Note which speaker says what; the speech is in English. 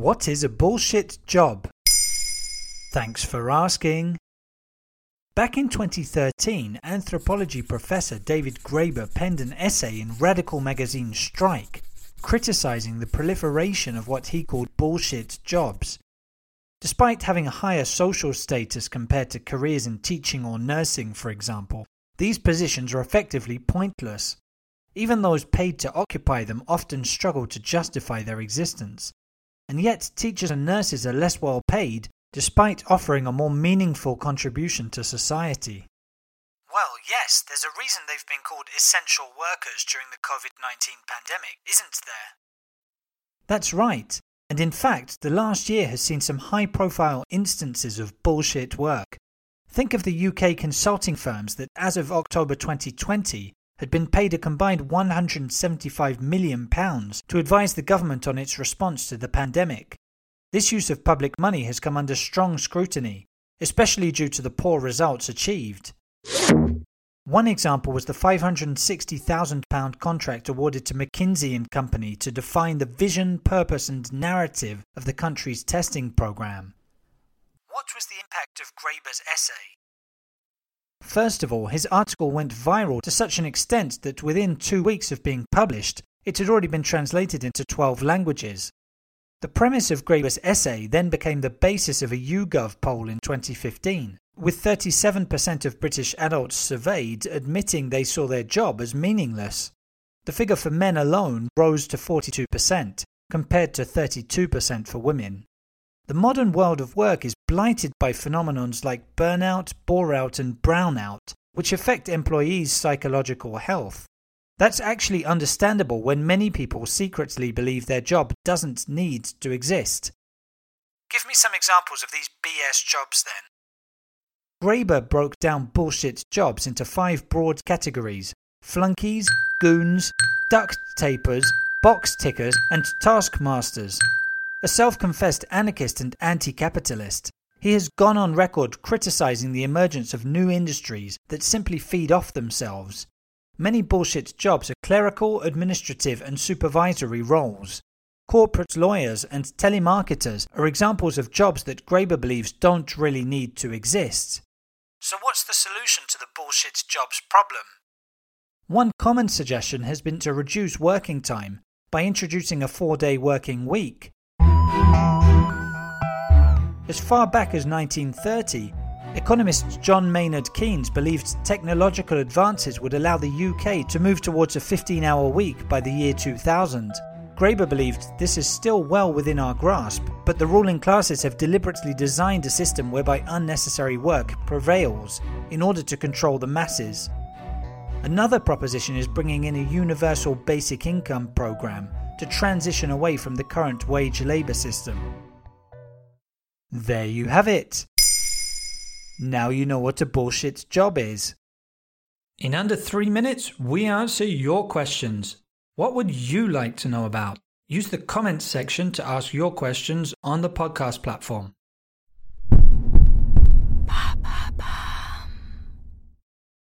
Speaker 1: What is a bullshit job? Thanks for asking. Back in 2013, anthropology professor David Graeber penned an essay in radical magazine Strike, criticizing the proliferation of what he called bullshit jobs. Despite having a higher social status compared to careers in teaching or nursing, for example, these positions are effectively pointless. Even those paid to occupy them often struggle to justify their existence. And yet, teachers and nurses are less well paid despite offering a more meaningful contribution to society.
Speaker 2: Well, yes, there's a reason they've been called essential workers during the COVID 19 pandemic, isn't there?
Speaker 1: That's right. And in fact, the last year has seen some high profile instances of bullshit work. Think of the UK consulting firms that, as of October 2020, had been paid a combined £175 million to advise the government on its response to the pandemic. This use of public money has come under strong scrutiny, especially due to the poor results achieved. One example was the £560,000 contract awarded to McKinsey and Company to define the vision, purpose, and narrative of the country's testing program.
Speaker 2: What was the impact of Graeber's essay?
Speaker 1: First of all, his article went viral to such an extent that within two weeks of being published, it had already been translated into 12 languages. The premise of Graeber's essay then became the basis of a YouGov poll in 2015, with 37% of British adults surveyed admitting they saw their job as meaningless. The figure for men alone rose to 42%, compared to 32% for women. The modern world of work is blighted by phenomenons like burnout, bore-out, and brownout, which affect employees' psychological health. That's actually understandable when many people secretly believe their job doesn't need to exist.
Speaker 2: Give me some examples of these BS jobs then.
Speaker 1: Graeber broke down bullshit jobs into five broad categories flunkies, goons, duct tapers, box tickers, and taskmasters. A self confessed anarchist and anti capitalist, he has gone on record criticizing the emergence of new industries that simply feed off themselves Many bullshit jobs are clerical, administrative, and supervisory roles. Corporate lawyers and telemarketers are examples of jobs that Graeber believes don't really need to exist.
Speaker 2: So, what's the solution to the bullshit jobs problem?
Speaker 1: One common suggestion has been to reduce working time by introducing a four day working week. As far back as 1930, Economist John Maynard Keynes believed technological advances would allow the UK to move towards a 15 hour week by the year 2000. Graeber believed this is still well within our grasp, but the ruling classes have deliberately designed a system whereby unnecessary work prevails in order to control the masses. Another proposition is bringing in a universal basic income program to transition away from the current wage labour system. There you have it. Now you know what a bullshit job is. In under three minutes, we answer your questions. What would you like to know about? Use the comments section to ask your questions on the podcast platform.